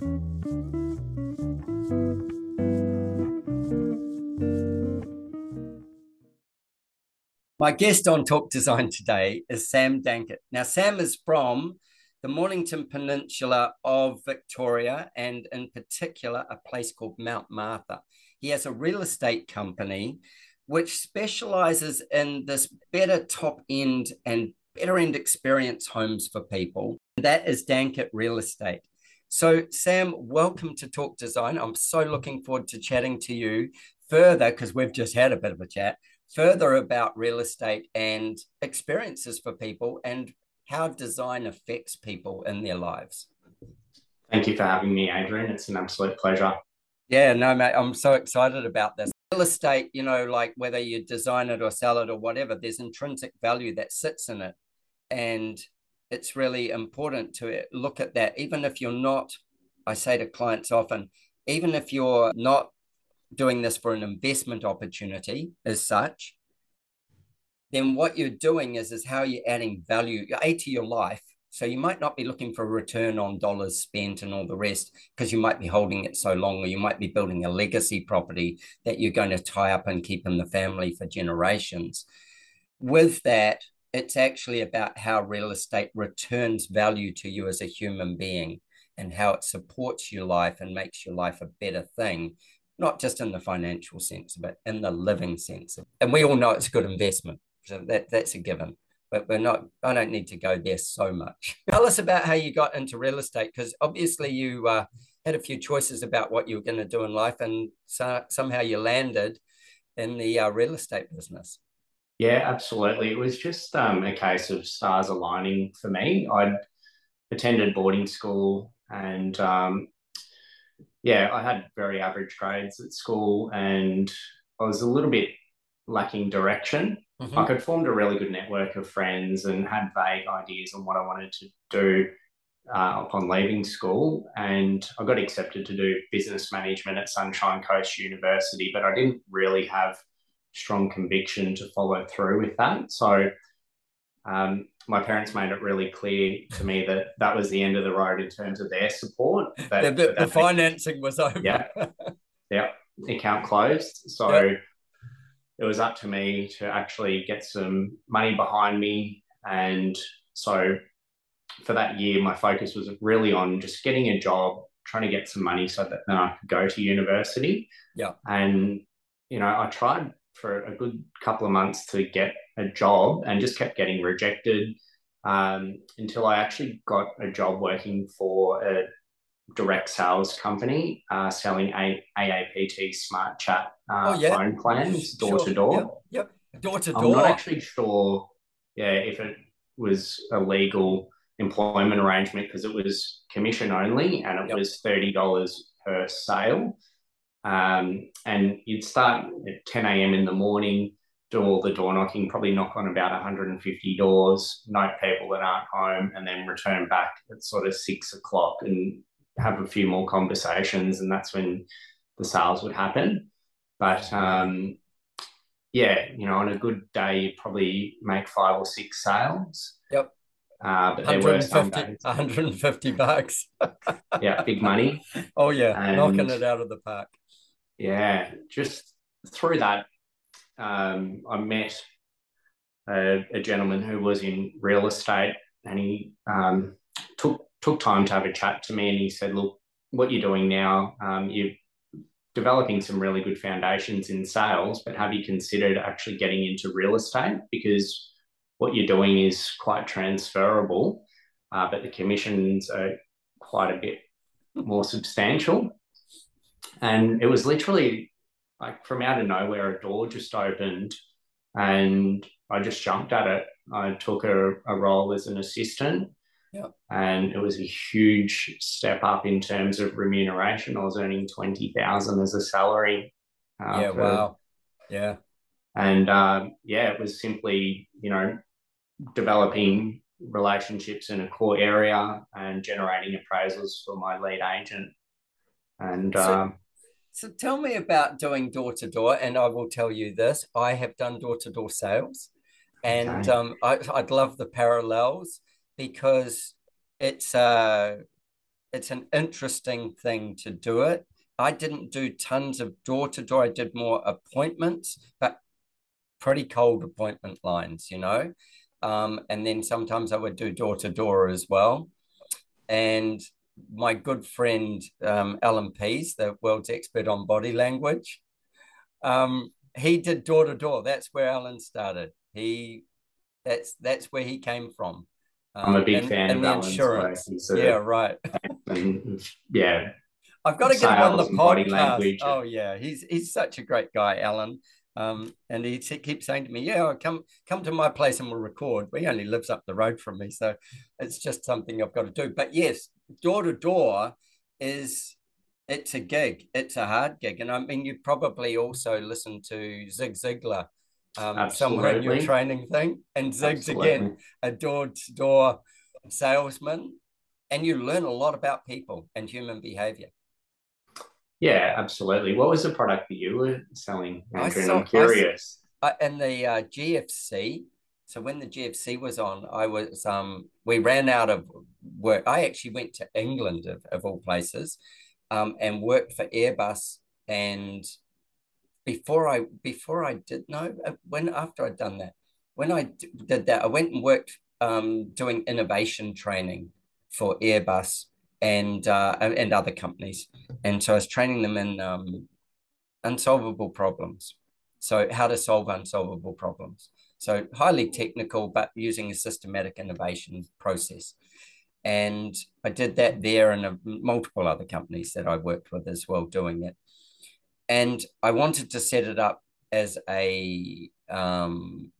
My guest on Talk Design today is Sam Dankert. Now, Sam is from the Mornington Peninsula of Victoria and, in particular, a place called Mount Martha. He has a real estate company which specializes in this better top end and better end experience homes for people. That is Dankert Real Estate. So, Sam, welcome to Talk Design. I'm so looking forward to chatting to you further because we've just had a bit of a chat further about real estate and experiences for people and how design affects people in their lives. Thank you for having me, Adrian. It's an absolute pleasure. Yeah, no, mate, I'm so excited about this. Real estate, you know, like whether you design it or sell it or whatever, there's intrinsic value that sits in it. And it's really important to look at that, even if you're not, I say to clients often, even if you're not doing this for an investment opportunity as such, then what you're doing is is how you're adding value a to your life. So you might not be looking for a return on dollars spent and all the rest because you might be holding it so long, or you might be building a legacy property that you're going to tie up and keep in the family for generations. With that, it's actually about how real estate returns value to you as a human being and how it supports your life and makes your life a better thing not just in the financial sense, but in the living sense. And we all know it's a good investment. So that, that's a given. But we're not, I don't need to go there so much. Tell us about how you got into real estate, because obviously you uh, had a few choices about what you were going to do in life, and so, somehow you landed in the uh, real estate business. Yeah, absolutely. It was just um, a case of stars aligning for me. I'd attended boarding school and um, yeah, I had very average grades at school and I was a little bit lacking direction. mm-hmm. like I'd formed a really good network of friends and had vague ideas on what I wanted to do uh, upon leaving school. And I got accepted to do business management at Sunshine Coast University, but I didn't really have strong conviction to follow through with that. So um, my parents made it really clear to me that that was the end of the road in terms of their support. That, the, the, the financing was over. Yeah, yeah, account closed. So yep. it was up to me to actually get some money behind me, and so for that year, my focus was really on just getting a job, trying to get some money so that then I could go to university. Yeah, and you know, I tried for a good couple of months to get a job and just kept getting rejected um, until I actually got a job working for a direct sales company uh, selling a AAPT smart chat uh, oh, yeah. phone plans door to door. Yep, door to door. I'm not actually sure, yeah, if it was a legal employment arrangement because it was commission only and it yep. was thirty dollars per sale. Um, and you'd start at 10 a.m. in the morning, do all the door knocking, probably knock on about 150 doors, note people that aren't home, and then return back at sort of six o'clock and have a few more conversations. And that's when the sales would happen. But um, yeah, you know, on a good day, you probably make five or six sales. Yep. Uh, but there were some days. 150 bucks. yeah, big money. Oh, yeah, and, knocking it out of the park yeah, just through that, um, I met a, a, gentleman who was in real estate, and he um, took took time to have a chat to me, and he said, "Look, what you're doing now, um, you're developing some really good foundations in sales, but have you considered actually getting into real estate because what you're doing is quite transferable, uh, but the commissions are quite a bit more substantial." And it was literally like from out of nowhere, a door just opened and I just jumped at it. I took a, a role as an assistant. Yeah. And it was a huge step up in terms of remuneration. I was earning 20,000 as a salary. Uh, yeah. For, wow. Yeah. And uh, yeah, it was simply, you know, developing relationships in a core area and generating appraisals for my lead agent. And so, um, so tell me about doing door to door, and I will tell you this: I have done door to door sales, and okay. um, I, I'd love the parallels because it's uh it's an interesting thing to do it. I didn't do tons of door to door. I did more appointments, but pretty cold appointment lines, you know. Um, and then sometimes I would do door to door as well. And my good friend um, Allan Pease, the world's expert on body language, um, he did door to door. That's where Allan started. He that's that's where he came from. Um, I'm a big and, fan and of the Allan's insurance. yeah, right. and, yeah, I've got to get him on the podcast. Oh yeah, he's he's such a great guy, Allan. Um, and he keeps saying to me, "Yeah, come come to my place and we'll record." But He only lives up the road from me, so it's just something I've got to do. But yes, door to door is it's a gig. It's a hard gig, and I mean, you probably also listen to Zig Ziglar um, somewhere in your training thing, and Zig's Absolutely. again a door to door salesman, and you learn a lot about people and human behavior. Yeah, absolutely. What was the product that you were selling, Adrian? Saw, I'm curious. I, in the uh, GFC, so when the GFC was on, I was um we ran out of work. I actually went to England of, of all places, um, and worked for Airbus. And before I before I did no uh, when after I'd done that, when I did that, I went and worked um doing innovation training for Airbus and uh, and other companies. And so I was training them in um, unsolvable problems. So how to solve unsolvable problems. So highly technical, but using a systematic innovation process. And I did that there and multiple other companies that I worked with as well doing it. And I wanted to set it up as a um,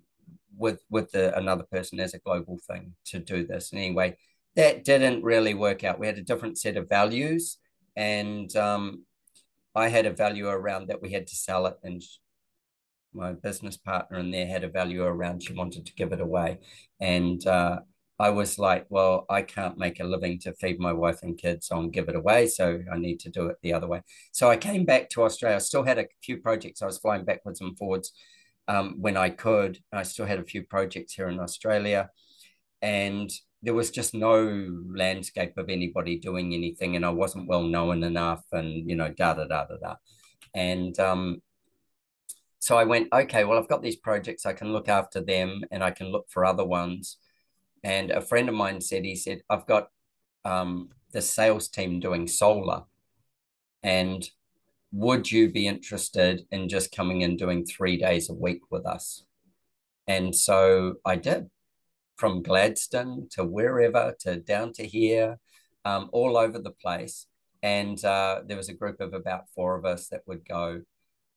with with the, another person as a global thing to do this. And anyway, that didn't really work out. We had a different set of values, and um, I had a value around that we had to sell it in my business partner and there had a value around she wanted to give it away, and uh, I was like, well, I can't make a living to feed my wife and kids on give it away, so I need to do it the other way. So I came back to Australia. I still had a few projects. I was flying backwards and forwards um, when I could. I still had a few projects here in Australia, and there was just no landscape of anybody doing anything, and I wasn't well known enough, and you know, da da da da da, and um, so I went, okay, well, I've got these projects, I can look after them, and I can look for other ones. And a friend of mine said, he said, I've got um, the sales team doing solar, and would you be interested in just coming and doing three days a week with us? And so I did from Gladstone to wherever to down to here, um, all over the place. And uh, there was a group of about four of us that would go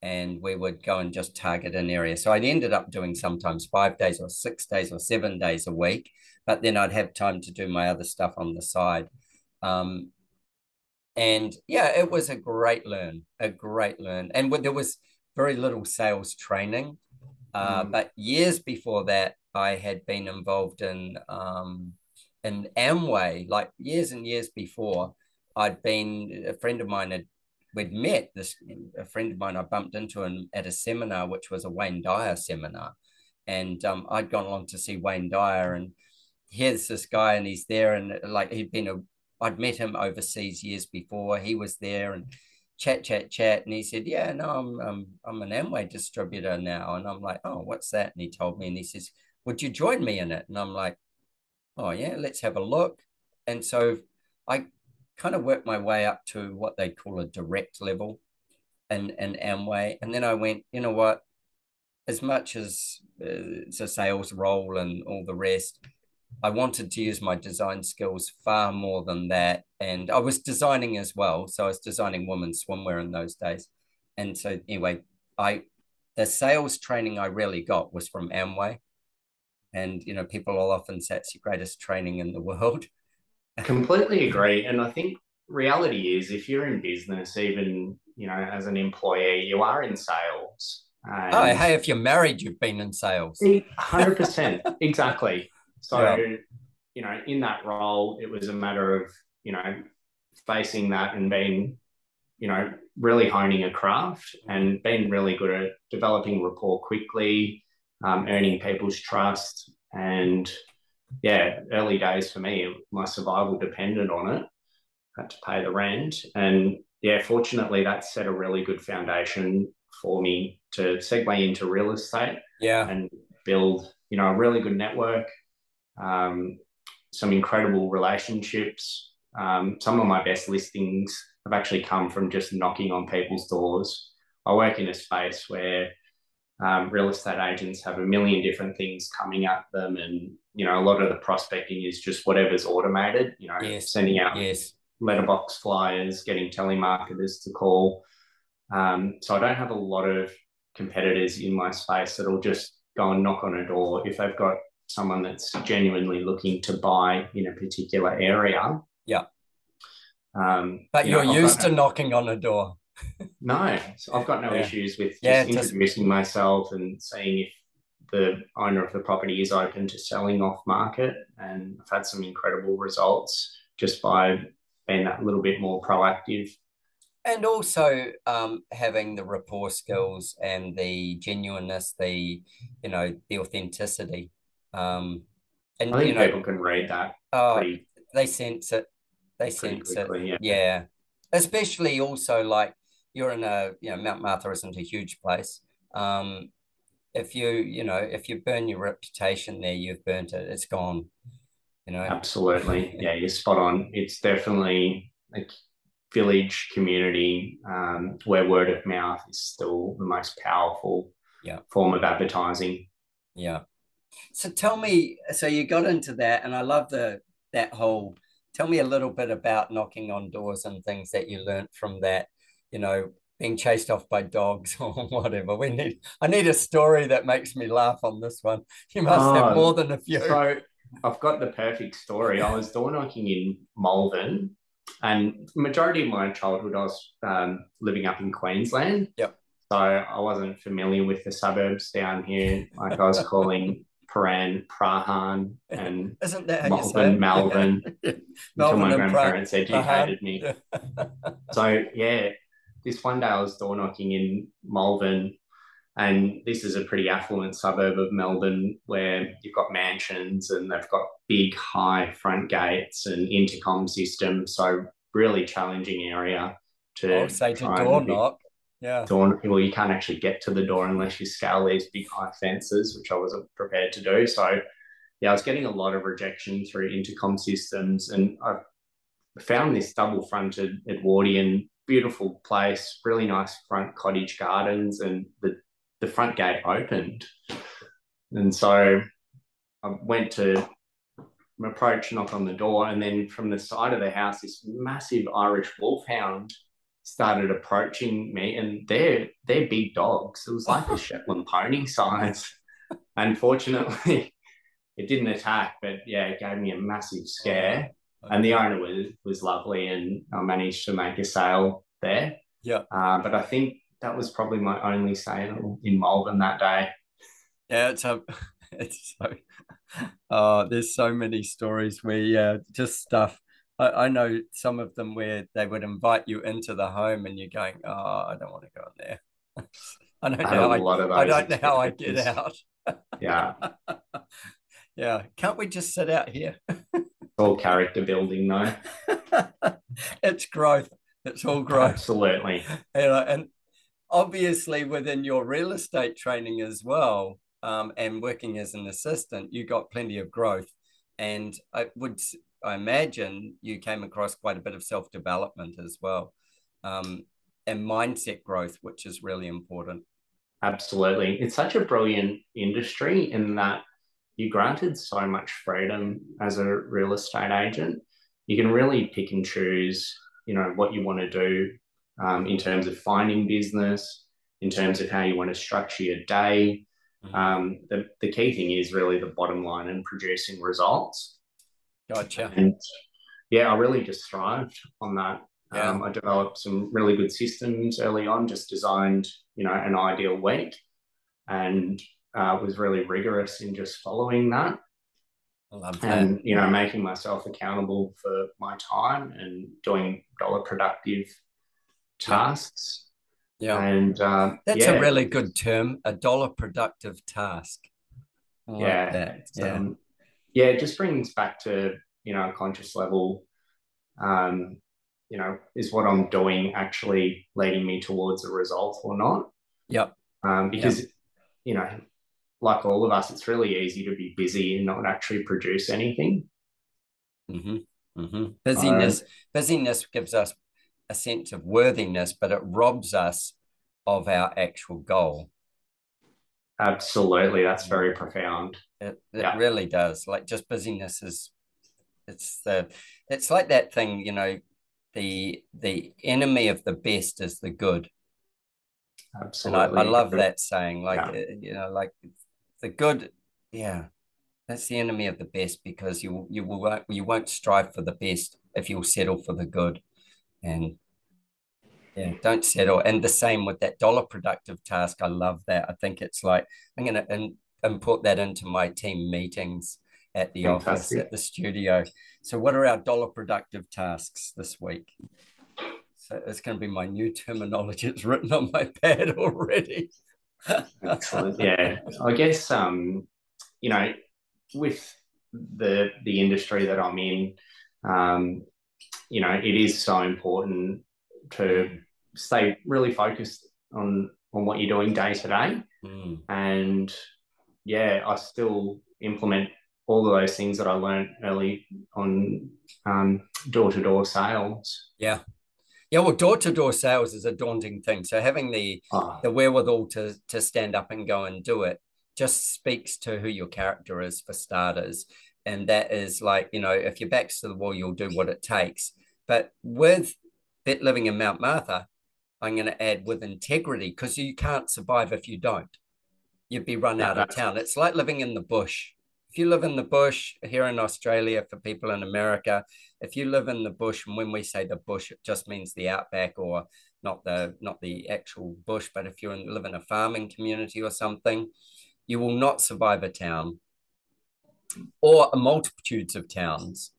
and we would go and just target an area. So I ended up doing sometimes five days or six days or seven days a week, but then I'd have time to do my other stuff on the side. Um, and yeah, it was a great learn, a great learn. And there was very little sales training. Uh, mm. But years before that, I had been involved in um, in Amway, like years and years before. I'd been a friend of mine had we'd met this a friend of mine I bumped into him at a seminar, which was a Wayne Dyer seminar, and um, I'd gone along to see Wayne Dyer, and here's this guy, and he's there, and like he'd been a I'd met him overseas years before. He was there, and chat, chat, chat. And he said, Yeah, no, I'm, I'm, I'm an Amway distributor now. And I'm like, Oh, what's that? And he told me, and he says, Would you join me in it? And I'm like, Oh, yeah, let's have a look. And so I kind of worked my way up to what they call a direct level in, in Amway. And then I went, You know what? As much as uh, it's a sales role and all the rest, I wanted to use my design skills far more than that. And I was designing as well. So I was designing women's swimwear in those days. And so anyway, I the sales training I really got was from Amway. And you know, people will often say it's the greatest training in the world. Completely agree. And I think reality is if you're in business, even you know, as an employee, you are in sales. oh, hey, if you're married, you've been in sales. 100%. exactly. So, yeah. you know, in that role, it was a matter of, you know, facing that and being, you know, really honing a craft and being really good at developing rapport quickly, um, earning people's trust. And yeah, early days for me, my survival depended on it. I had to pay the rent. And yeah, fortunately, that set a really good foundation for me to segue into real estate. Yeah. And build, you know, a really good network, um, some incredible relationships. Um, some of my best listings have actually come from just knocking on people's doors. I work in a space where um, real estate agents have a million different things coming at them, and you know a lot of the prospecting is just whatever's automated. You know, yes. sending out yes. letterbox flyers, getting telemarketers to call. Um, so I don't have a lot of competitors in my space that'll just go and knock on a door if they've got someone that's genuinely looking to buy in a particular area. Yeah. Um, but you are used to knocking on a door. no, so I've got no yeah. issues with just yeah, introducing just... myself and seeing if the owner of the property is open to selling off market. And I've had some incredible results just by being that little bit more proactive. And also um, having the rapport skills and the genuineness, the you know the authenticity. Um, and I think you know, people can read that. Oh, pretty, they sense it. They sense quickly, it. Yeah. yeah. Especially also like you're in a you know Mount Martha isn't a huge place. Um, if you you know if you burn your reputation there, you've burnt it. It's gone. You know. Absolutely. yeah, you're spot on. It's definitely a village community um, where word of mouth is still the most powerful yeah. form of advertising. Yeah. So tell me, so you got into that, and I love the that whole. Tell me a little bit about knocking on doors and things that you learned from that. You know, being chased off by dogs or whatever. We need. I need a story that makes me laugh on this one. You must oh, have more than a few. So I've got the perfect story. I was door knocking in Malvern, and majority of my childhood I was um, living up in Queensland. Yep. So I wasn't familiar with the suburbs down here. Like I was calling Prahran, Prahan, and Isn't that how Melbourne, Melbourne. until my and grandparents Prahan. educated me. So yeah, this one day I was door knocking in Malvern, and this is a pretty affluent suburb of Melbourne where you've got mansions and they've got big, high front gates and intercom systems. So really challenging area to I'll say to door knock. Yeah. door well you can't actually get to the door unless you scale these big high fences which i wasn't prepared to do so yeah i was getting a lot of rejection through intercom systems and i found this double fronted edwardian beautiful place really nice front cottage gardens and the the front gate opened and so i went to approach knock on the door and then from the side of the house this massive irish wolfhound started approaching me and they're they're big dogs. It was like a Shetland pony size. Unfortunately, it didn't attack, but yeah, it gave me a massive scare. And the owner was was lovely and I managed to make a sale there. Yeah. Uh, but I think that was probably my only sale in Melbourne that day. Yeah, it's a, it's so, uh, there's so many stories where, yeah, just stuff. I, I know some of them where they would invite you into the home and you're going, oh, I don't want to go in there. I don't know I how a I, I don't know how I get out. Yeah, yeah, can't we just sit out here? It's all character building though. it's growth. It's all growth. Absolutely. you know, and obviously within your real estate training as well, um, and working as an assistant, you got plenty of growth. And I would, I imagine you came across quite a bit of self development as well, um, and mindset growth, which is really important. Absolutely. It's such a brilliant industry in that you're granted so much freedom as a real estate agent. You can really pick and choose, you know, what you want to do um, in terms of finding business, in terms of how you want to structure your day. Um, the, the key thing is really the bottom line and producing results. Gotcha. And yeah, I really just thrived on that. Yeah. Um, I developed some really good systems early on, just designed, you know, an ideal week and uh, was really rigorous in just following that I love that. and, you know, making myself accountable for my time and doing dollar productive tasks. Yeah. And um, That's yeah, a really good term, a dollar productive task. Like yeah, that. Yeah. um, yeah, it just brings back to you know a conscious level. Um, you know, is what I'm doing actually leading me towards a result or not? Yep. Um, because you know, like all of us, it's really easy to be busy and not actually produce anything. hmm hmm Busyness, busyness gives us a sense of worthiness, but it robs us of our actual goal. Absolutely, that's very profound. It, it Yeah. really does. Like just busyness is, it's the, it's like that thing, you know, the the enemy of the best is the good. And I, Absolutely, I love that saying. Like Yeah. uh, you know, like the good, yeah, that's the enemy of the best because you you will won't you won't strive for the best if you'll settle for the good, and yeah, don't settle. And the same with that dollar productive task. I love that. I think it's like I'm gonna in, import that into my team meetings at the office at the studio. So, what are our dollar productive tasks this week? So it's going to be my new terminology. It's written on my pad already. Excellent. Yeah, I guess um, you know, with the the industry that I'm in, um, you know, it is so important to stay really focused on on what you're doing day to day. Mm, And yeah, I still implement all of those things that I learned early on um, door-to-door sales. yeah. Yeah, well, door to door sales is a daunting thing. So having the Oh, the wherewithal to to stand up and go and do it just speaks to who your character is for starters. And that is like, you know, if your back's to the wall, you'll do what it takes. But with that living in Mount Martha, I'm going to add with integrity because you can't survive if you don't. You'd be run out of town. It's like living in the bush. If you live in the bush here in Australia, for people in America, if you live in the bush, and when we say the bush, it just means the outback or not the not the actual bush, but if you live in a farming community or something, you will not survive a town or a multitudes of towns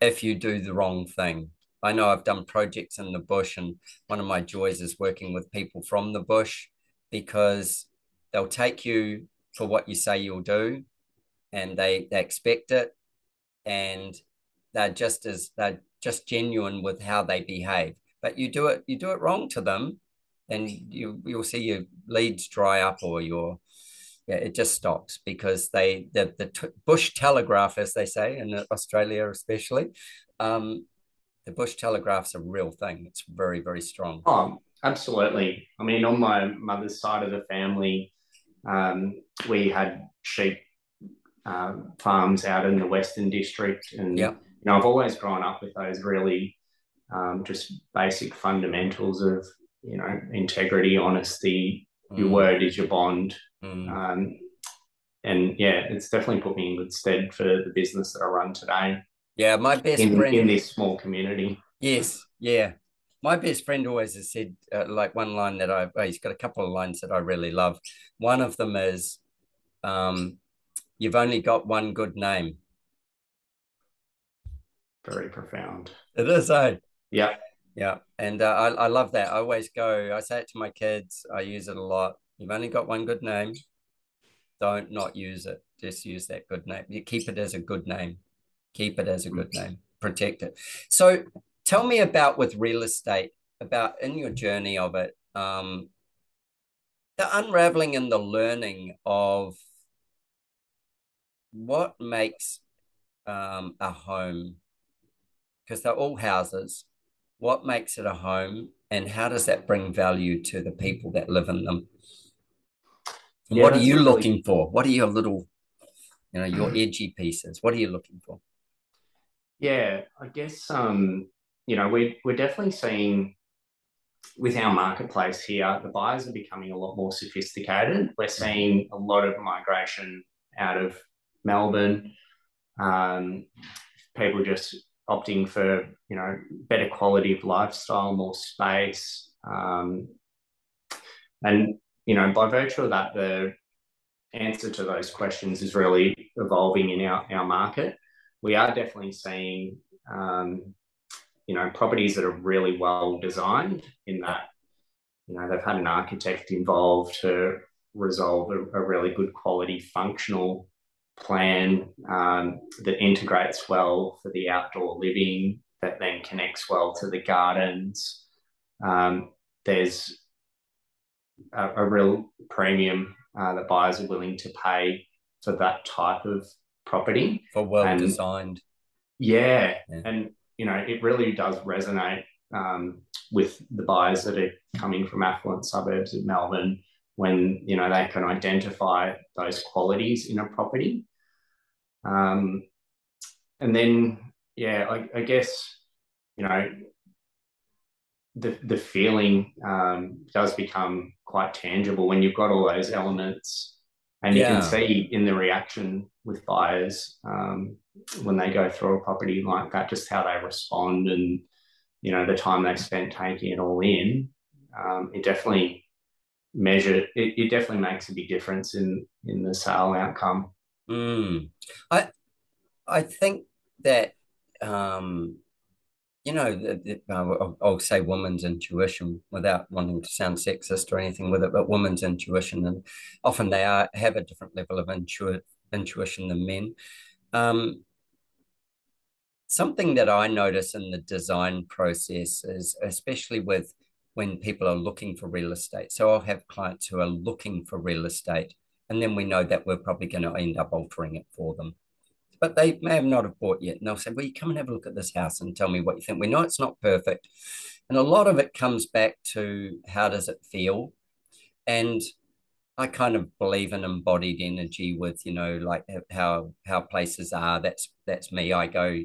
if you do the wrong thing. I know I've done projects in the bush, and one of my joys is working with people from the bush because they'll take you for what you say you'll do, and they they expect it, and they're just as they're just genuine with how they behave. But you do it you do it wrong to them, and you you'll see your leads dry up or your yeah, it just stops because they the the t- bush telegraph, as they say in Australia, especially. Um, the bush telegraph's a real thing. It's very very strong. Oh, absolutely. I mean, on my mother's side of the family, um, we had sheep uh, farms out in the Western District, and yeah. you know, I've always grown up with those really um, just basic fundamentals of you know integrity, honesty. Mm. Your word is your bond. Mm. Um, and yeah, it's definitely put me in good stead for the business that I run today. Yeah, my best in, friend in this small community. Yes, yeah. My best friend always has said, uh, like one line that I, oh, he's got a couple of lines that I really love. One of them is, um, "You've only got one good name." Very profound. It is, eh? Yeah, yeah, and uh, I, I love that. I always go. I say it to my kids. I use it a lot. You've only got one good name. Don't not use it. Just use that good name. You keep it as a good name. Keep it as a good name. Protect it. So tell me about with real estate, about in your journey of it, um, the unraveling and the learning of what makes um, a home, because they're all houses. What makes it a home, and how does that bring value to the people that live in them? Yeah, what are you really... looking for? What are your little, you know, your edgy pieces? What are you looking for? Yeah, I guess um, you know, we're we're definitely seeing with our marketplace here, the buyers are becoming a lot more sophisticated. We're seeing a lot of migration out of Melbourne. Um, people just opting for you know better quality of lifestyle, more space, um, and you know, by virtue of that, the answer to those questions is really evolving in our, our market. We are definitely seeing, um, you know, properties that are really well designed in that, you know, they've had an architect involved to resolve a, a really good quality functional plan um, that integrates well for the outdoor living, that then connects well to the gardens. Um, there's a, a real premium uh, that buyers are willing to pay for that type of property. For well and, designed. Yeah, yeah, And, you know, it really does resonate um, with the buyers that are coming from affluent suburbs of Melbourne when, you know, they can identify those qualities in a property. Um, and then, yeah, I, I guess, you know, the, the feeling um, does become quite tangible when you've got all those elements and you can see in the reaction with buyers um, when they go through a property like that just how they respond and you know the time they've spent taking it all in um, it definitely measure it, it definitely makes a big difference in in the sale outcome mm. i i think that um you know, the, the, I'll, say woman's intuition without wanting to sound sexist or anything with it, but woman's intuition, and often they are have a different level of intu- intuition than men. Um, something that I notice in the design process is, especially with when people are looking for real estate. So I'll have clients who are looking for real estate, and then we know that we're probably going to end up altering it for them but they may have not have bought yet. And they'll say, well, you come and have a look at this house and tell me what you think. We know it's not perfect. And a lot of it comes back to how does it feel? And I kind of believe in embodied energy with, you know, like how how places are. That's that's me. I go,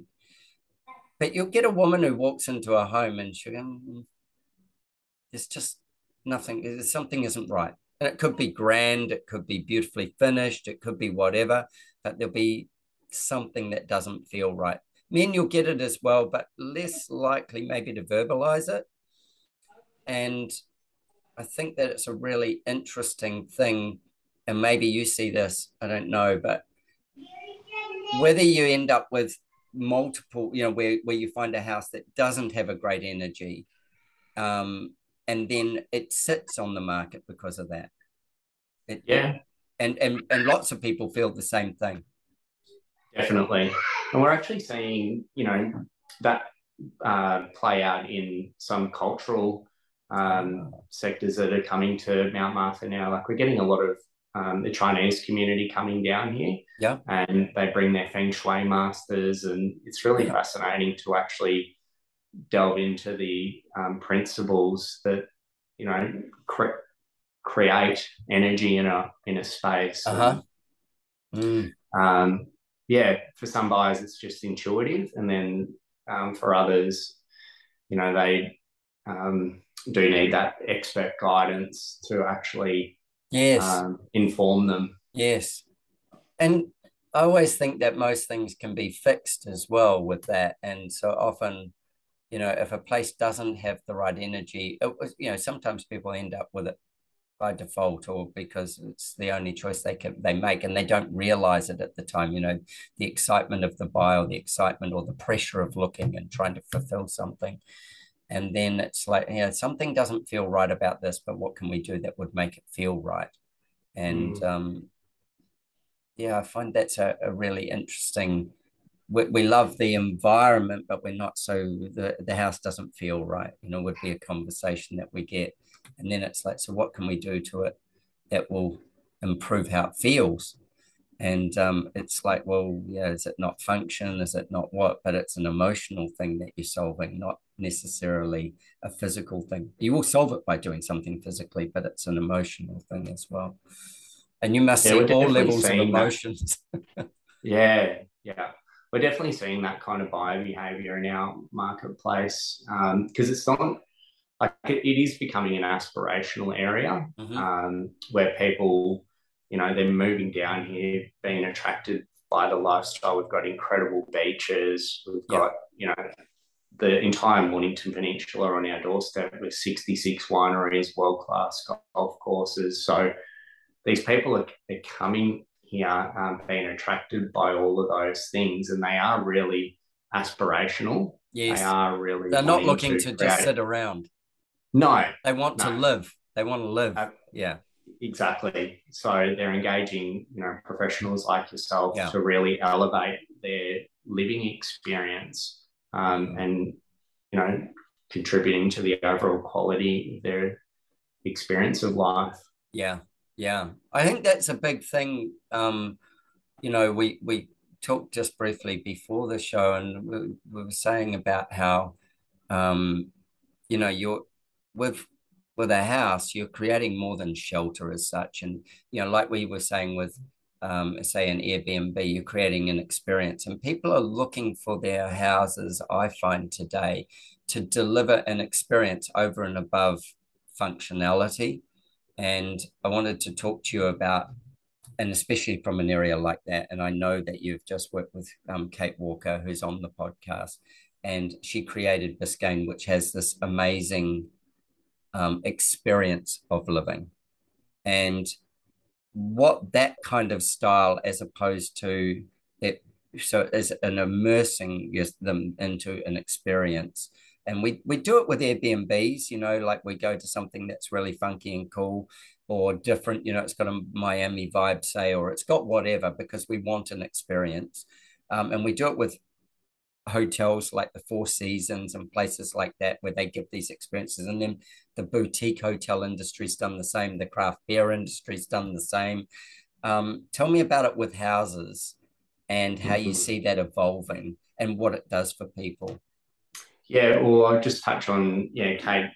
but you'll get a woman who walks into a home and she mm, there's just nothing, something isn't right. And it could be grand, it could be beautifully finished, it could be whatever, but there'll be something that doesn't feel right. Men, you'll get it as well, but less likely maybe to verbalize it. and I think that it's a really interesting thing. And maybe you see this, I don't know, but whether you end up with multiple, you know, where, where you find a house that doesn't have a great energy, um, and then it sits on the market because of that. It, yeah. And, and and lots of people feel the same thing. Definitely. And we're actually seeing, you know, that uh, play out in some cultural um, sectors that are coming to Mount Martha now. Like we're getting a lot of um, the Chinese community coming down here. Yeah. And they bring their feng shui masters, and it's really yeah. fascinating to actually delve into the um, principles that you know cre- create energy in a in a space. Uh-huh. Mm. Um, yeah, for some buyers it's just intuitive, and then um, for others, you know, they um, do need that expert guidance to actually yes um, inform them. Yes, and I always think that most things can be fixed as well with that, and so often you know, if a place doesn't have the right energy, it was, you know, sometimes people end up with it by default or because it's the only choice they can they make and they don't realize it at the time you know the excitement of the buy or the excitement or the pressure of looking and trying to fulfill something and then it's like you know something doesn't feel right about this but what can we do that would make it feel right and mm. um yeah i find that's a, a really interesting we, we love the environment, but we're not so the, the house doesn't feel right, you know, would be a conversation that we get. And then it's like, so what can we do to it that will improve how it feels? And um, it's like, well, yeah, is it not function? Is it not what? But it's an emotional thing that you're solving, not necessarily a physical thing. You will solve it by doing something physically, but it's an emotional thing as well. And you must yeah, see all levels of emotions. yeah, yeah we're definitely seeing that kind of buyer behavior in our marketplace because um, it's not like it, it is becoming an aspirational area mm-hmm. um, where people, you know, they're moving down here, being attracted by the lifestyle. We've got incredible beaches. We've got, you know, the entire Mornington Peninsula on our doorstep with 66 wineries, world class golf courses. So these people are, are coming here um, being attracted by all of those things, and they are really aspirational. Yes, they are really. They're not looking to, to just sit around. No, they want no. to live. They want to live. Uh, yeah, exactly. So they're engaging, you know, professionals like yourself yeah. to really elevate their living experience, um, and you know, contributing to the overall quality of their experience of life. Yeah, yeah, I think that's a big thing. Um, you know, we we talked just briefly before the show, and we, we were saying about how, um, you know, you're with with a house, you're creating more than shelter as such, and you know, like we were saying with, um, say, an Airbnb, you're creating an experience, and people are looking for their houses. I find today to deliver an experience over and above functionality and I wanted to talk to you about, and especially from an area like that. And I know that you've just worked with um, Kate Walker, who's on the podcast, and she created Biscayne, which has this amazing um, experience of living. And what that kind of style, as opposed to it, so as an immersing them into an experience and we we do it with Airbnbs, you know, like we go to something that's really funky and cool or different, you know, it's got a Miami vibe, say, or it's got whatever because we want an experience. Um, and we do it with hotels like the Four Seasons and places like that where they give these experiences. And then the boutique hotel industry's done the same, the craft beer industry's done the same. Um, tell me about it with houses and how you mm-hmm. see that evolving and what it does for people. Yeah, well, I'll just touch on, yeah, Kate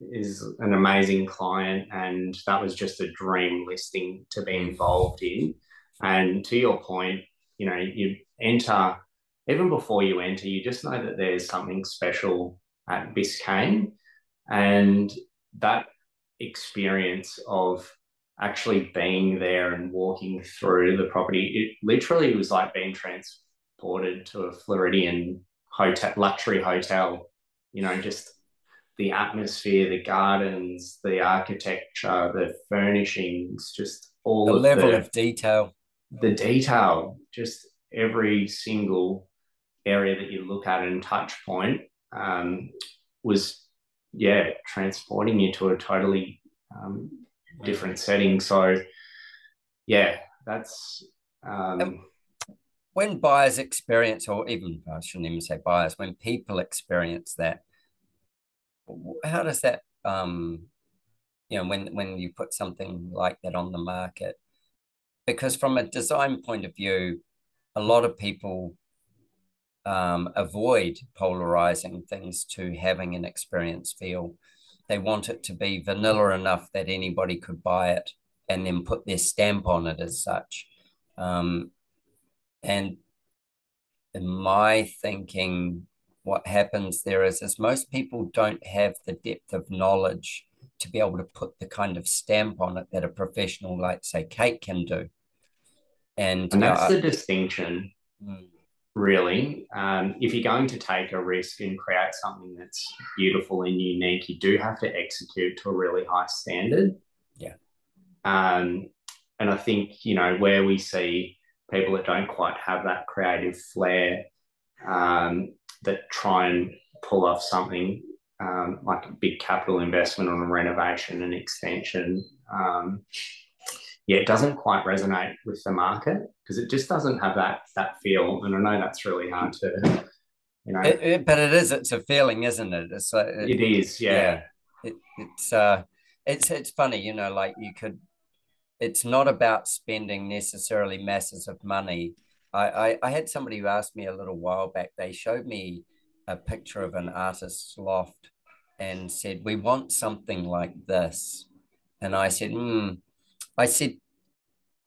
is an amazing client, and that was just a dream listing to be involved in. And to your point, you know, you enter, even before you enter, you just know that there's something special at Biscayne. And that experience of actually being there and walking through the property, it literally was like being transported to a Floridian hotel, luxury hotel, you know, just the atmosphere, the gardens, the architecture, the furnishings, just all the of level the, of detail. the detail, just every single area that you look at and touch point um, was, yeah, transporting you to a totally um, different setting. So, yeah, that's. Um, when buyers experience, or even I shouldn't even say buyers, when people experience that, how does that, um, you know, when when you put something like that on the market? Because from a design point of view, a lot of people um, avoid polarizing things to having an experience feel. They want it to be vanilla enough that anybody could buy it and then put their stamp on it as such. Um, and in my thinking, what happens there is, is most people don't have the depth of knowledge to be able to put the kind of stamp on it that a professional like say Kate can do. And, and that's uh, the distinction, mm. really. Um, if you're going to take a risk and create something that's beautiful and unique, you do have to execute to a really high standard. Yeah. Um, and I think, you know, where we see people that don't quite have that creative flair um, that try and pull off something um, like a big capital investment on a renovation and extension. Um, yeah, it doesn't quite resonate with the market because it just doesn't have that that feel. And I know that's really hard to, you know. It, it, but it is. It's a feeling, isn't it? It's like it, it is. Yeah. yeah. It, it's uh, it's it's funny, you know. Like you could it's not about spending necessarily masses of money. I, I, I had somebody who asked me a little while back, they showed me a picture of an artist's loft and said, We want something like this. And I said, hmm. I said,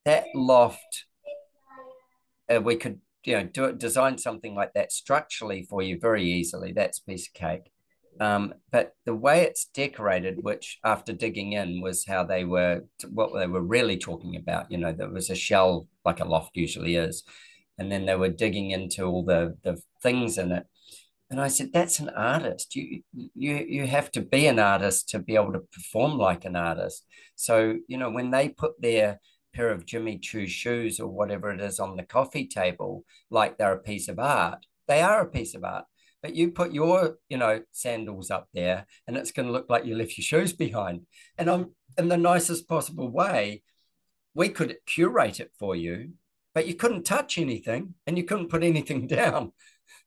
that loft, uh, we could, you know, do it, design something like that structurally for you very easily. That's piece of cake. Um, but the way it's decorated, which after digging in was how they were, what they were really talking about. You know, there was a shell like a loft usually is, and then they were digging into all the the things in it. And I said, "That's an artist. You you you have to be an artist to be able to perform like an artist." So you know, when they put their pair of Jimmy Choo shoes or whatever it is on the coffee table, like they're a piece of art, they are a piece of art but you put your you know sandals up there and it's going to look like you left your shoes behind. And i'm in the nicest possible way we could curate it for you but you couldn't touch anything and you couldn't put anything down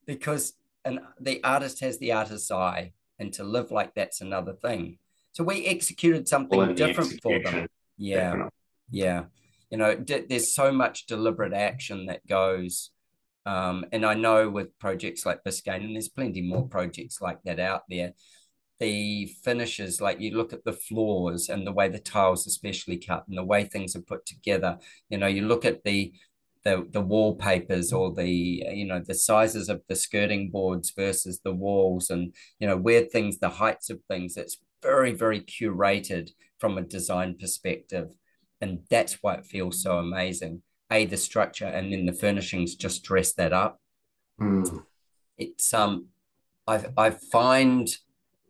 because and the artist has the artist's eye and to live like that's another thing. So we executed something well, different for them. yeah. definitely. yeah. You know there's so much deliberate action that goes um, and I know with projects like Biscayne, and there's plenty more projects like that out there, the finishes, like you look at the floors and the way the tiles especially cut and the way things are put together. You know, you look at the the the wallpapers or the you know the sizes of the skirting boards versus the walls and you know where things the heights of things it's very very curated from a design perspective and that's why it feels so amazing a the structure and then the furnishings just dress that up. Mm. It's um, I I find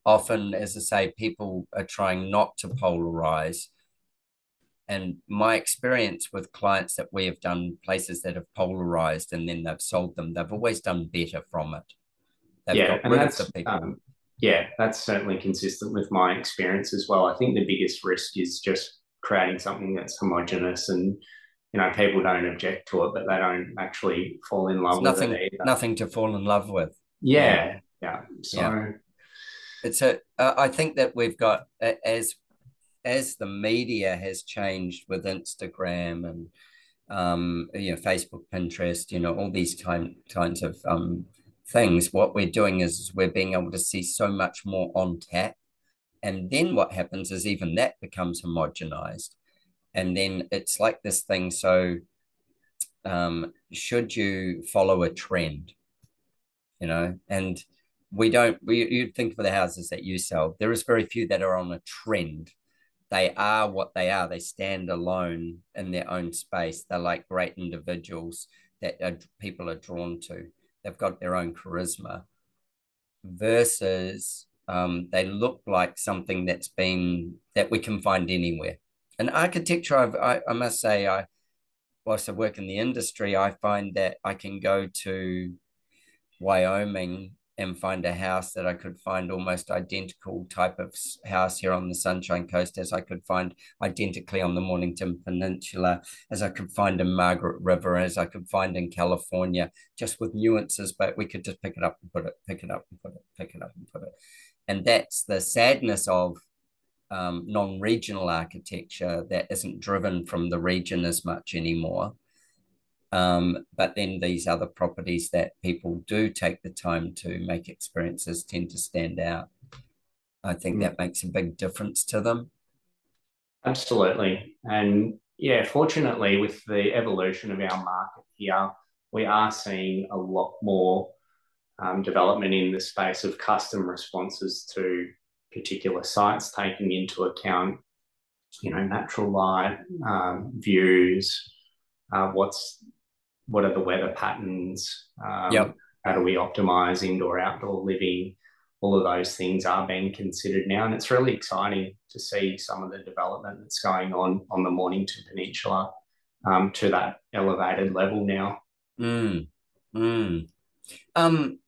often, as I say, people are trying not to polarize. And my experience with clients that we have done places that have polarized and then they've sold them, they've always done better from it. They've yeah, and that's, um, yeah, that's certainly consistent with my experience as well. I think the biggest risk is just creating something that's homogenous and you know people don't object to it, but they don't actually fall in love it's with nothing. Nothing to fall in love with. Yeah, yeah. So yeah. it's a. Uh, I think that we've got as as the media has changed with Instagram and um, you know Facebook, Pinterest, you know all these kind kinds of um, things. What we're doing is we're being able to see so much more on tap, and then what happens is even that becomes homogenized and then it's like this thing so um, should you follow a trend you know? And we don't we you think for the houses that you sell there is very few that are on a trend. They are what they are. They stand alone in their own space. They're like great individuals that are, people are drawn to. They've got their own charisma versus um, they look like something that's been that we can find anywhere. And architecture, I've, I, I must say, I whilst I work in the industry, I find that I can go to Wyoming and find a house that I could find almost identical type of house here on the Sunshine Coast as I could find identically on the Mornington Peninsula, as I could find in Margaret River, as I could find in California, just with nuances, but we could just pick it up and put it, pick it up and put it, pick it up and put it. And that's the sadness of um, non-regional architecture that isn't driven from the region as much anymore. Um, but then these other properties that people do take the time to make experiences tend to stand out. I think mm. that makes a big difference to them. Absolutely. And yeah, fortunately, with the evolution of our market here, we are seeing a lot more um, development in the space of custom responses to particular sites, taking into account, you know, natural light, um, views, uh, what's what are the weather patterns? Um, yep. How do we optimize indoor outdoor living? All of those things are being considered now, and it's really exciting to see some of the development that's going on on the Mornington Peninsula um, to that elevated level now. Mm. Mm. Um,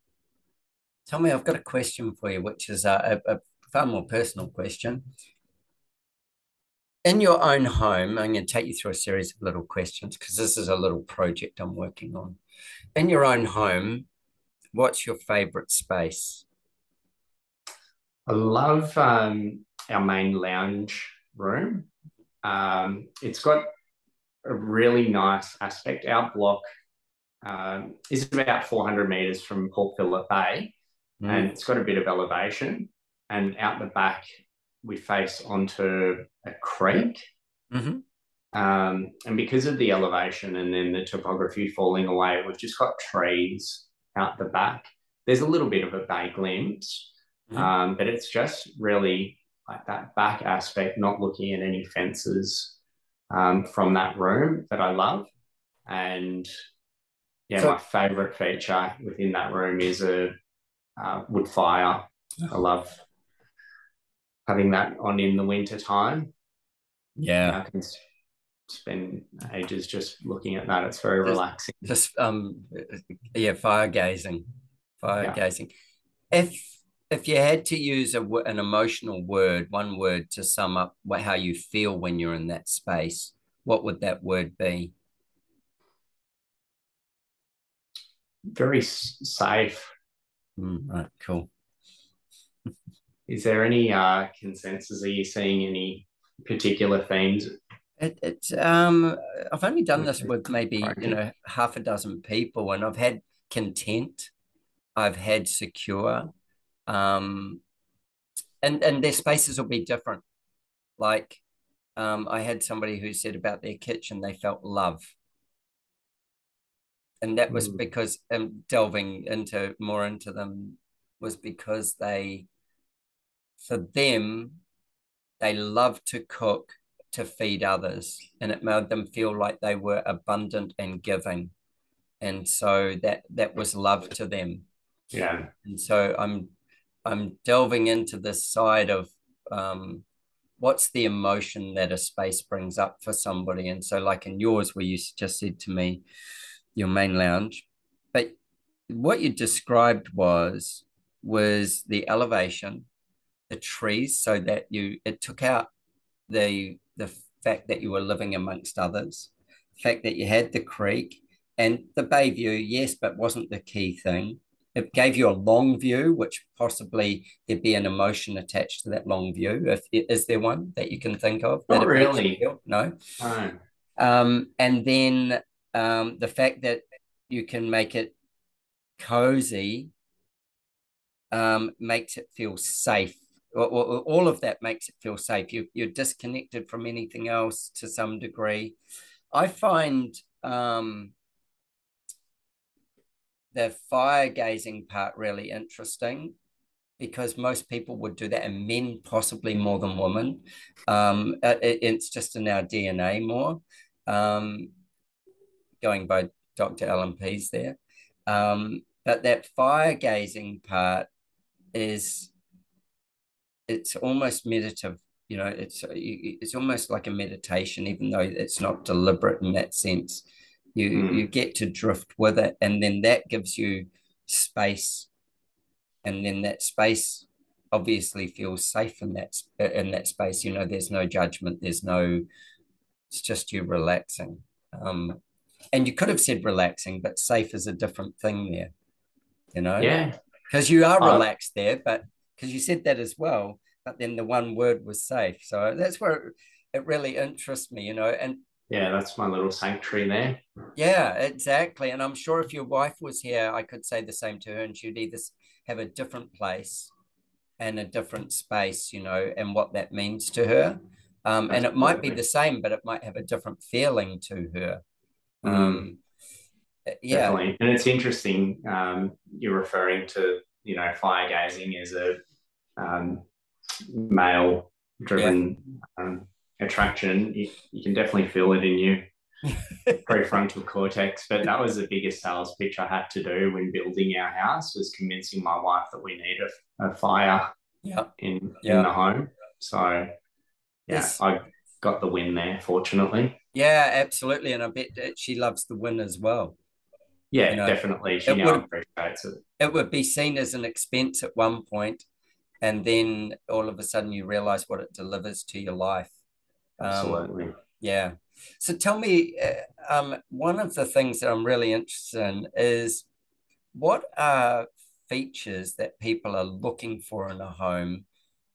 Tommy, I've got a question for you, which is a, a, a far more personal question in your own home, I'm going to take you through a series of little questions because this is a little project I'm working on. In your own home, what's your favorite space? I love um, our main lounge room. Um, it's got a really nice aspect. Our block um, is about 400 meters from Port Phillip Bay, mm. and it's got a bit of elevation. And out the back, we face onto a creek. Mm-hmm. Um, and because of the elevation and then the topography falling away, we've just got trees out the back. There's a little bit of a bay glimpse, mm-hmm. um, but it's just really like that back aspect, not looking at any fences um, from that room that I love. And yeah, so, my favorite feature within that room is a uh, wood fire. I love having that on in the winter time. Yeah. I can spend ages just looking at that. It's very just, relaxing. Just um yeah, fire gazing. Fire yeah. gazing. If if you had to use a, an emotional word, one word to sum up what, how you feel when you're in that space, what would that word be? Very safe. Mm, right, cool. Is there any uh, consensus? Are you seeing any particular themes? It, it's um, I've only done this with maybe you know half a dozen people, and I've had content, I've had secure, um, and and their spaces will be different. Like, um, I had somebody who said about their kitchen they felt love, and that was mm. because um, delving into more into them was because they for them, they love to cook to feed others, and it made them feel like they were abundant and giving, and so that that was love to them. Yeah, and so I'm I'm delving into this side of um, what's the emotion that a space brings up for somebody, and so like in yours, where you just said to me, your main lounge, but what you described was was the elevation the trees so that you it took out the the fact that you were living amongst others, the fact that you had the creek and the bay view, yes, but wasn't the key thing. It gave you a long view, which possibly there'd be an emotion attached to that long view. If is there one that you can think of? Not really. No. no. Um, and then um, the fact that you can make it cozy um, makes it feel safe all of that makes it feel safe. You, you're disconnected from anything else to some degree. I find um, the fire gazing part really interesting because most people would do that, and men possibly more than women. Um, it, it's just in our DNA more. Um, going by Dr. Allan Pease there. Um, but that fire gazing part is it's almost meditative. You know, it's it's almost like a meditation, even though it's not deliberate in that sense. You mm. you get to drift with it, and then that gives you space, and then that space obviously feels safe in that in that space. You know, there's no judgment. There's no. It's just you relaxing. Um, and you could have said relaxing, but safe is a different thing there. You know. Yeah. Because you are relaxed there, but because you said that as well, but then the one word was safe. So that's where it really interests me, you know. And yeah, that's my little sanctuary there. Yeah, exactly. And I'm sure if your wife was here, I could say the same to her, and she'd either have a different place and a different space, you know, and what that means to her. Um, and it might be the same, but it might have a different feeling to her. Mm. Um, yeah. Definitely. And it's interesting, um, you're referring to, you know, fire gazing as a um, male driven yeah. um, attraction. You, you, can definitely feel it in you. prefrontal cortex but that was the biggest sales pitch i had to do when building our house was convincing my wife that we need a, a fire yep. in yep. in the home so yeah yes. i got the win there fortunately yeah absolutely and i bet that she loves the win as well yeah you know, definitely she now would, appreciates it it would be seen as an expense at one point and then all of a sudden you realize what it delivers to your life. Um, absolutely. yeah. So tell me, uh, um, one of the things that I'm really interested in is what are features that people are looking for in a home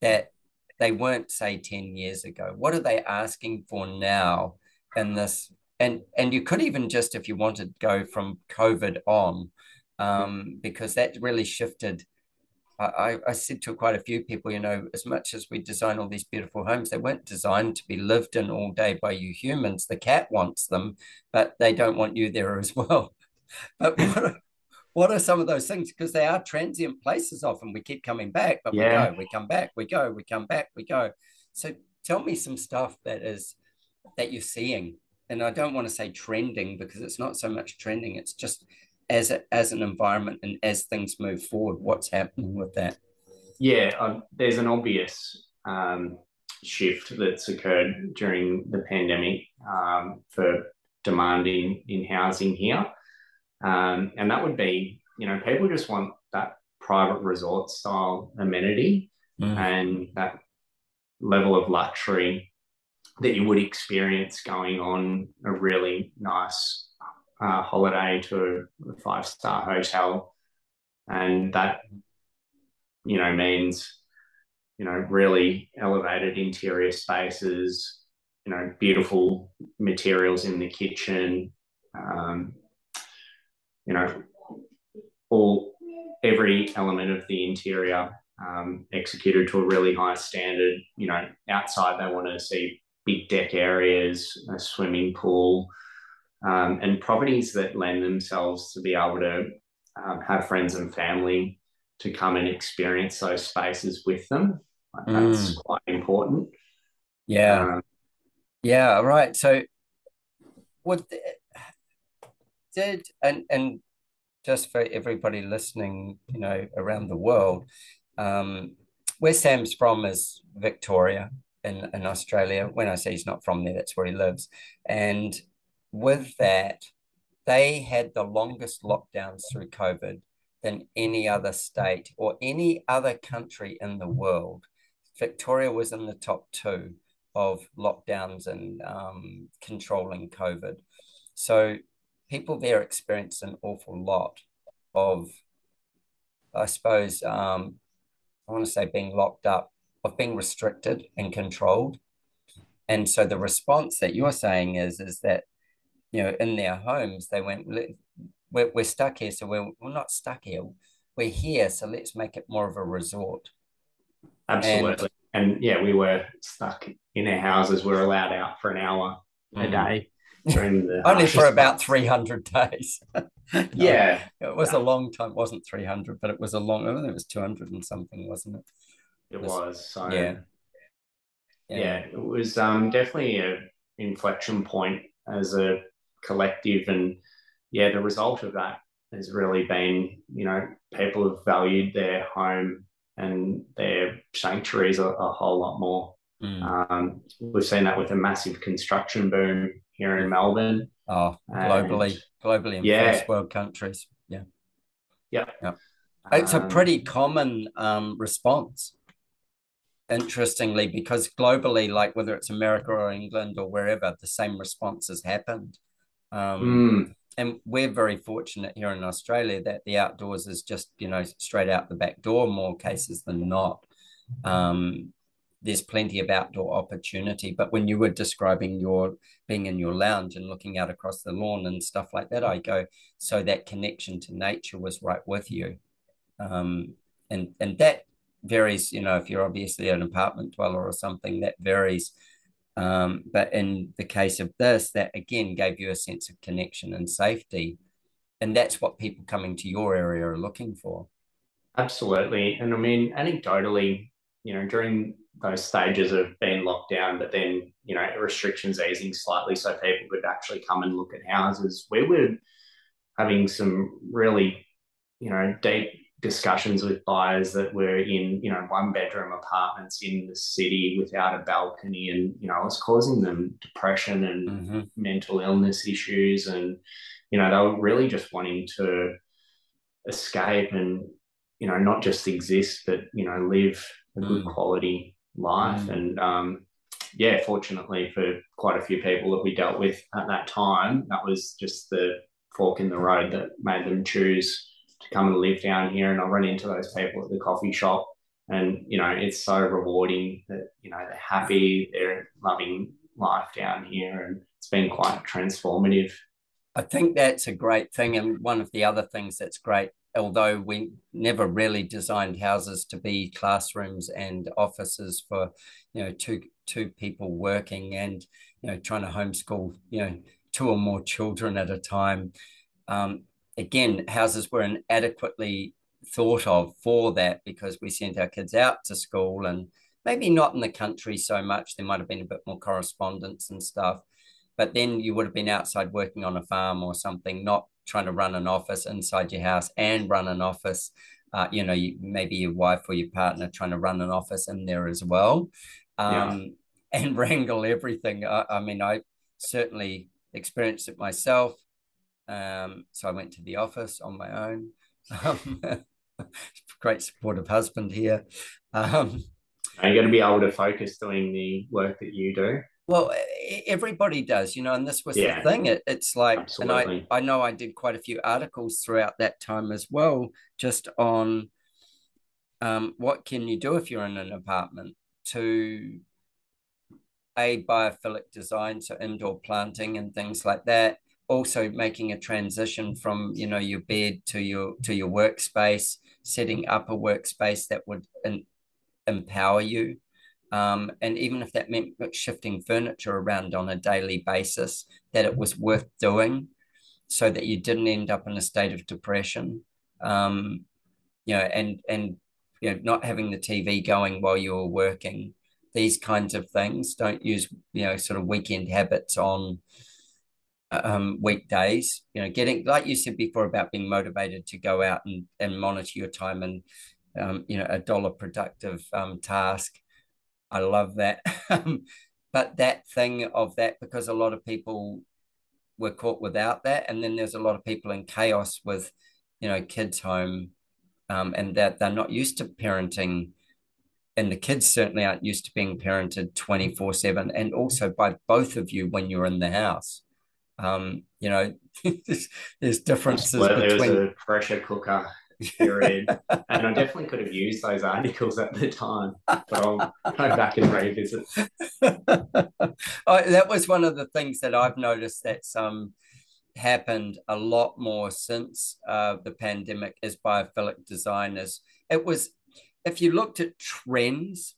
that they weren't say 10 years ago? What are they asking for now in this? And and you could even just if you wanted go from covid on um, because that really shifted I, I said to quite a few people, you know, as much as we design all these beautiful homes, they weren't designed to be lived in all day by you humans. The cat wants them, but they don't want you there as well. But what are, what are some of those things? Because they are transient places often. We keep coming back, but yeah. we go, we come back, we go, we come back, we go. So tell me some stuff that is that you're seeing. And I don't want to say trending because it's not so much trending, it's just as a, as an environment and as things move forward what's happening with that yeah um, there's an obvious um, shift that's occurred during the pandemic um, for demanding in housing here um, and that would be you know people just want that private resort style amenity mm. and that level of luxury that you would experience going on a really nice uh, holiday to a five star hotel, and that you know means you know really elevated interior spaces, you know beautiful materials in the kitchen, um, you know all every element of the interior um, executed to a really high standard. You know, outside they want to see big deck areas, a swimming pool, um, and properties that lend themselves to be able to um, have friends and family to come and experience those spaces with them. That's mm. quite important. Yeah. Um, yeah. Right. So, what did and and just for everybody listening, you know, around the world, um, where Sam's from is Victoria in, in Australia. When I say he's not from there, that's where he lives. And with that, they had the longest lockdowns through COVID than any other state or any other country in the world. Victoria was in the top two of lockdowns and um, controlling COVID. So people there experienced an awful lot of, I suppose, um, I want to say being locked up, of being restricted and controlled. And so the response that you're saying is, is that you know, in their homes, they went, we're, we're stuck here, so we're, we're not stuck here. We're here, so let's make it more of a resort. Absolutely. And, and yeah, we were stuck in our houses. We're allowed out for an hour mm-hmm. a day during the only for about 300 days. no, yeah. It was a long time. It wasn't 300, but it was a long, I think it was 200 and something, wasn't it? It, it was, was. So, yeah. yeah. Yeah. It was um, definitely a inflection point as a collective. And yeah, the result of that has really been, you know, people have valued their home and their sanctuaries a, a whole lot more. Mm. Um, we've seen that with a massive construction boom here in Melbourne. Oh, globally, and, globally in yeah. first world countries. Yeah. Yeah. yeah. It's a um, pretty common um, response, interestingly, because globally, like whether it's America or England or wherever, the same response has happened. Um, mm. And we're very fortunate here in Australia that the outdoors is just, you know, straight out the back door more cases than not. Um, there's plenty of outdoor opportunity. But when you were describing your being in your lounge and looking out across the lawn and stuff like that, I go, so that connection to nature was right with you. Um, and and that varies, you know, if you're obviously an apartment dweller or something, that varies. Um, but in the case of this, that again gave you a sense of connection and safety. And that's what people coming to your area are looking for. Absolutely. And I mean, anecdotally, you know, during those stages of being locked down, but then you know restrictions easing slightly, so people could actually come and look at houses. We were having some really, you know, deep discussions with buyers that were in you know one bedroom apartments in the city without a balcony, and you know, it was causing them depression and mm-hmm. mental illness issues, and you know, they were really just wanting to escape and you know not just exist, but you know, live a good mm. quality life. Mm. And um, yeah, fortunately for quite a few people that we dealt with at that time, that was just the fork in the road that made them choose to come and live down here. And I run into those people at the coffee shop. And, you know, it's so rewarding that, you know, they're happy, they're loving life down here. And it's been quite transformative. I think that's a great thing. And one of the other things that's great although we never really designed houses to be classrooms and offices for you know two two people working and you know trying to homeschool you know two or more children at a time um, again houses were inadequately thought of for that because we sent our kids out to school and maybe not in the country so much there might have been a bit more correspondence and stuff but then you would have been outside working on a farm or something not trying to run an office inside your house and run an office. Uh, you know, you, maybe your wife or your partner trying to run an office in there as well, um, yeah. and wrangle everything. I, I, mean, I certainly experienced it myself. Um, so I went to the office on my own. Um, great supportive husband here. Um, Are you going to be able to focus doing the work that you do? Well, everybody does, you know, and this was yeah. the thing. It, it's like, Absolutely. and I, I know I did quite a few articles throughout that time as well, just on um, what can you do if you're in an apartment to a biophilic design, so indoor planting and things like that. Also, making a transition from you know your bed to your to your workspace, setting up a workspace that would in, empower you um, and even if that meant shifting furniture around on a daily basis, that it was worth doing so that you didn't end up in a state of depression. Um, you know, and and you know, not having the TV going while you're working, these kinds of things. Don't use, you know, sort of weekend habits on um, weekdays. You know, getting like you said before about being motivated to go out and, and monitor your time and um, you know, a dollar productive um, task I love that. Um, but that thing of that, because a lot of people were caught without that. And then there's a lot of people in chaos with, you know, kids home um, and that they're not used to parenting. And the kids certainly aren't used to being parented 24 7 and also by both of you when you're in the house. Um, you know, there's, there's differences well, between. There was a pressure cooker period. and I definitely could have used those articles at the time, but I'll go back and revisit. oh, that was one of the things that I've noticed that's um, happened a lot more since uh, the pandemic is biophilic designers. It was, if you looked at trends,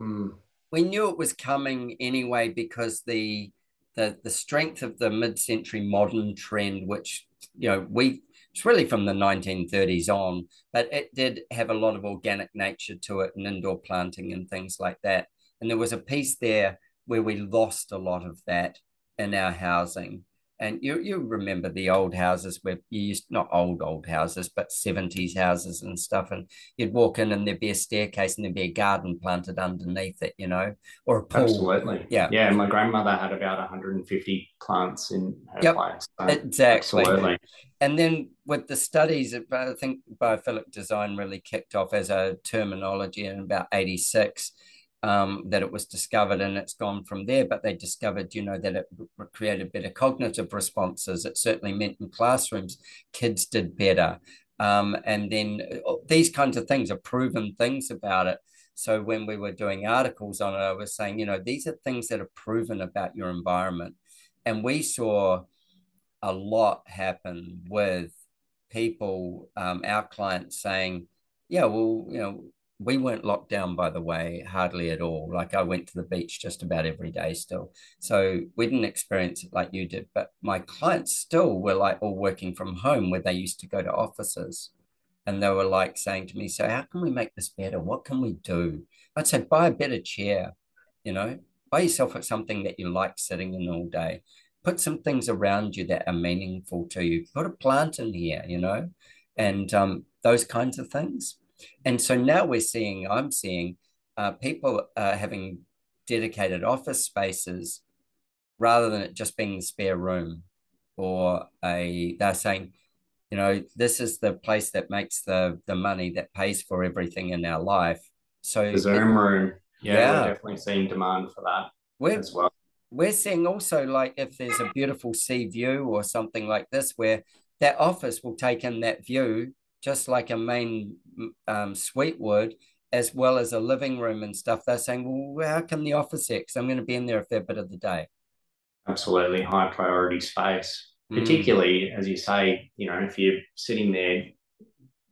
mm. we knew it was coming anyway because the the the strength of the mid-century modern trend, which you know we it's really from the 1930s on, but it did have a lot of organic nature to it and indoor planting and things like that. And there was a piece there where we lost a lot of that in our housing. And you you remember the old houses where you used not old old houses, but seventies houses and stuff, and you'd walk in and there'd be a staircase and there'd be a garden planted underneath it, you know, or a pool. Absolutely, yeah, yeah. My grandmother had about 150 plants in her yep. place. So exactly. Absolutely. And then with the studies, I think biophilic design really kicked off as a terminology in about 86 um, that it was discovered and it's gone from there. But they discovered, you know, that it created better cognitive responses. It certainly meant in classrooms, kids did better. Um, and then uh, these kinds of things are proven things about it. So when we were doing articles on it, I was saying, you know, these are things that are proven about your environment. And we saw a lot happen with people, um, our clients saying, yeah, well, you know, we weren't locked down, by the way, hardly at all. Like I went to the beach just about every day still. So we didn't experience it like you did. But my clients still were like all working from home where they used to go to offices. And they were like saying to me, So how can we make this better? What can we do? I'd say buy a better chair, you know, buy yourself something that you like sitting in all day. Put some things around you that are meaningful to you. Put a plant in here, you know, and um, those kinds of things and so now we're seeing, I'm seeing uh, people uh, having dedicated office spaces rather than it just being the spare room or a, they're saying, you know, this is the place that makes the the money that pays for everything in our life. So the Zoom room, yeah, yeah, we're definitely seeing demand for that we're, as well. We're seeing also like if there's a beautiful sea view or something like this, where that office will take in that view just like a main um, suite would, as well as a living room and stuff. They're saying, well, how come the office X? I'm going to be in there a fair bit of the day. Absolutely, high priority space. Mm. Particularly, as you say, you know, if you're sitting there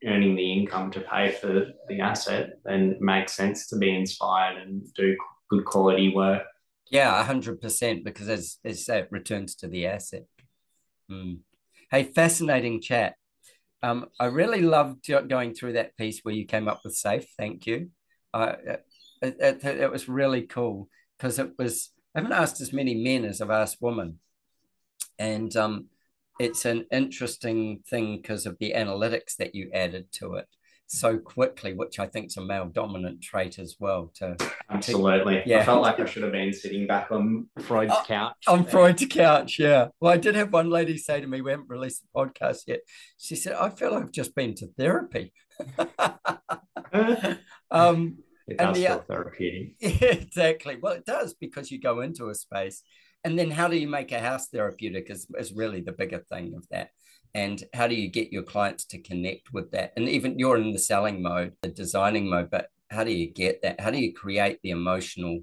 earning the income to pay for the asset, then it makes sense to be inspired and do good quality work. Yeah, hundred percent. Because as as that returns to the asset. Mm. Hey, fascinating chat. Um, I really loved going through that piece where you came up with safe. Thank you. Uh, it, it, it was really cool because it was, I haven't asked as many men as I've asked women. And um, it's an interesting thing because of the analytics that you added to it so quickly, which I think is a male dominant trait as well. To absolutely, to, yeah. I felt like I should have been sitting back on Freud's oh, couch. On Freud's couch, yeah. Well, I did have one lady say to me, we haven't released the podcast yet. She said, "I feel I've just been to therapy." um, it does the, feel therapeutic. exactly. Well, it does because you go into a space, and then how do you make a house therapeutic? Is is really the bigger thing of that and how do you get your clients to connect with that and even you're in the selling mode the designing mode but how do you get that how do you create the emotional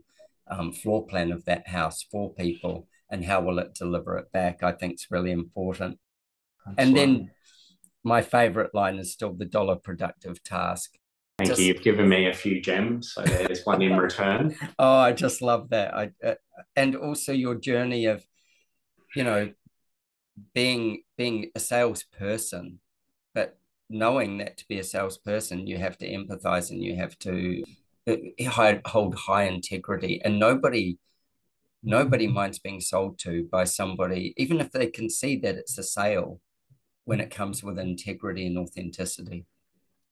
um, floor plan of that house for people and how will it deliver it back i think it's really important and then my favorite line is still the dollar productive task Thank just, you. You've given me a few gems, so there's one in return. Oh, I just love that. I uh, and also your journey of, you know, being being a salesperson, but knowing that to be a salesperson, you have to empathize and you have to uh, hold high integrity. And nobody nobody minds being sold to by somebody, even if they can see that it's a sale, when it comes with integrity and authenticity.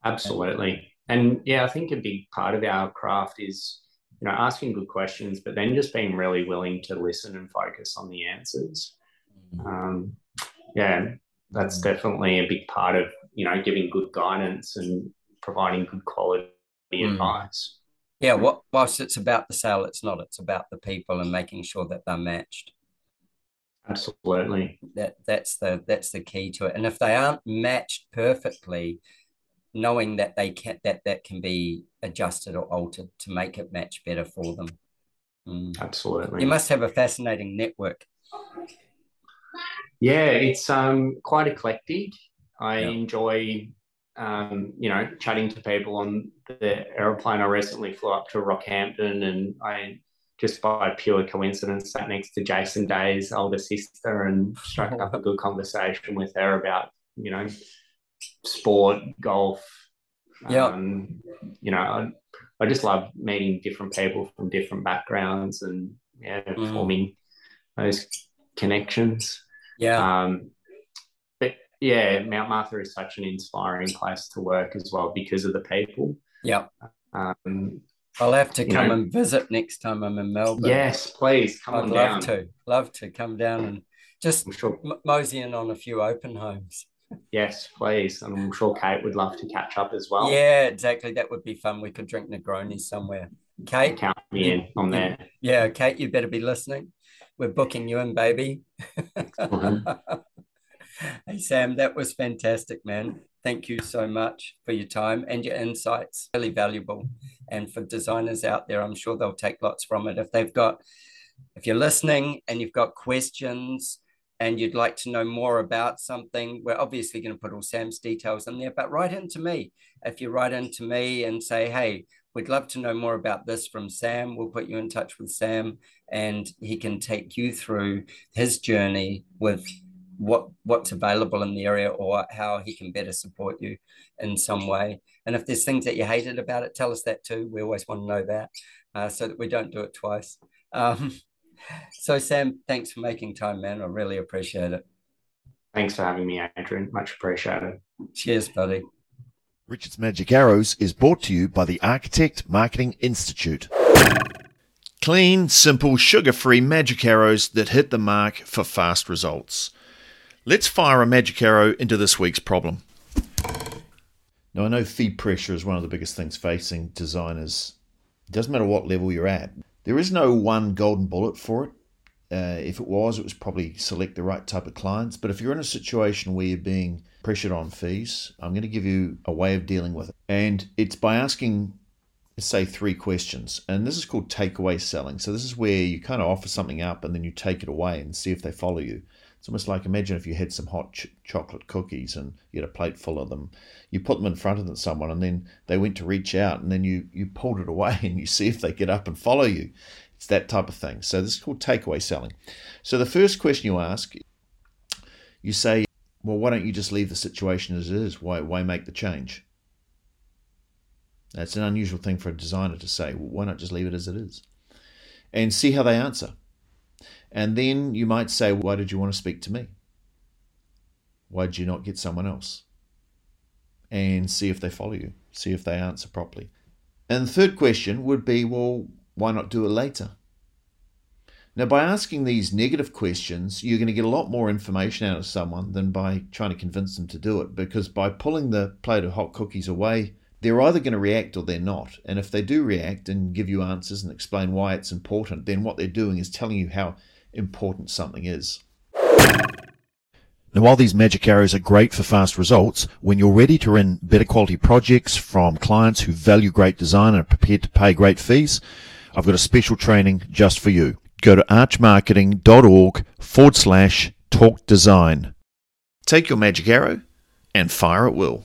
Absolutely. And yeah, I think a big part of our craft is, you know, asking good questions, but then just being really willing to listen and focus on the answers. Mm-hmm. Um, yeah, that's definitely a big part of you know giving good guidance and providing good quality mm. advice. Yeah, what whilst it's about the sale, it's not. It's about the people and making sure that they're matched. Absolutely. That that's the that's the key to it. And if they aren't matched perfectly, knowing that they can that that can be adjusted or altered to make it match better for them. Mm. Absolutely. You must have a fascinating network. Yeah, it's um quite eclectic. I yeah. enjoy um, you know, chatting to people on the aeroplane. I recently flew up to Rockhampton and I just by pure coincidence sat next to Jason Day's older sister and struck up a good conversation with her about, you know, sport, golf. Yeah. Um, you know, I, I, just love meeting different people from different backgrounds and yeah, mm. forming those connections. Yeah. Um, but yeah, Mount Martha is such an inspiring place to work as well because of the people. Yeah. Um, I'll have to come know- and visit next time I'm in Melbourne. yes, please come I'd love down. to. Love to come down and just sure. mosey in on a few open homes. Yes, please. And I'm sure Kate would love to catch up as well. Yeah, exactly. That would be fun. We could drink Negronis somewhere. Kate, Count me in. I'm there. yeah, Kate, you better be listening. We're booking you in, baby. Mm-hmm. hey, Sam, that was fantastic, man. Thank you so much for your time and your insights. Really valuable. And for designers out there, I'm sure they'll take lots from it. If they've got, if you're listening and you've got questions and you'd like to know more about something, we're obviously going to put all Sam's details in there, but write into me. If you write into me and say, hey, we'd love to know more about this from Sam, we'll put you in touch with Sam and he can take you through his journey with what what's available in the area or how he can better support you in some way. And if there's things that you hated about it, tell us that too. We always want to know that uh, so that we don't do it twice. Um, so, Sam, thanks for making time, man. I really appreciate it. Thanks for having me, Adrian. Much appreciated. Cheers, buddy. Richard's Magic Arrows is brought to you by the Architect Marketing Institute. Clean, simple, sugar free magic arrows that hit the mark for fast results. Let's fire a magic arrow into this week's problem. Now, I know feed pressure is one of the biggest things facing designers. It doesn't matter what level you're at, there is no one golden bullet for it. Uh, if it was, it was probably select the right type of clients. But if you're in a situation where you're being pressured on fees, I'm going to give you a way of dealing with it. And it's by asking, say, three questions. And this is called takeaway selling. So this is where you kind of offer something up and then you take it away and see if they follow you. It's almost like imagine if you had some hot ch- chocolate cookies and you had a plate full of them. You put them in front of someone and then they went to reach out and then you, you pulled it away and you see if they get up and follow you. It's that type of thing. So this is called takeaway selling. So the first question you ask, you say, well, why don't you just leave the situation as it is? Why, why make the change? That's an unusual thing for a designer to say. Well, why not just leave it as it is? And see how they answer. And then you might say, why did you want to speak to me? Why did you not get someone else? And see if they follow you, see if they answer properly. And the third question would be, well, why not do it later? Now, by asking these negative questions, you're going to get a lot more information out of someone than by trying to convince them to do it. Because by pulling the plate of hot cookies away, they're either going to react or they're not. And if they do react and give you answers and explain why it's important, then what they're doing is telling you how important something is. Now, while these magic arrows are great for fast results, when you're ready to run better quality projects from clients who value great design and are prepared to pay great fees, I've got a special training just for you. Go to archmarketing.org forward slash talk design. Take your magic arrow and fire at will.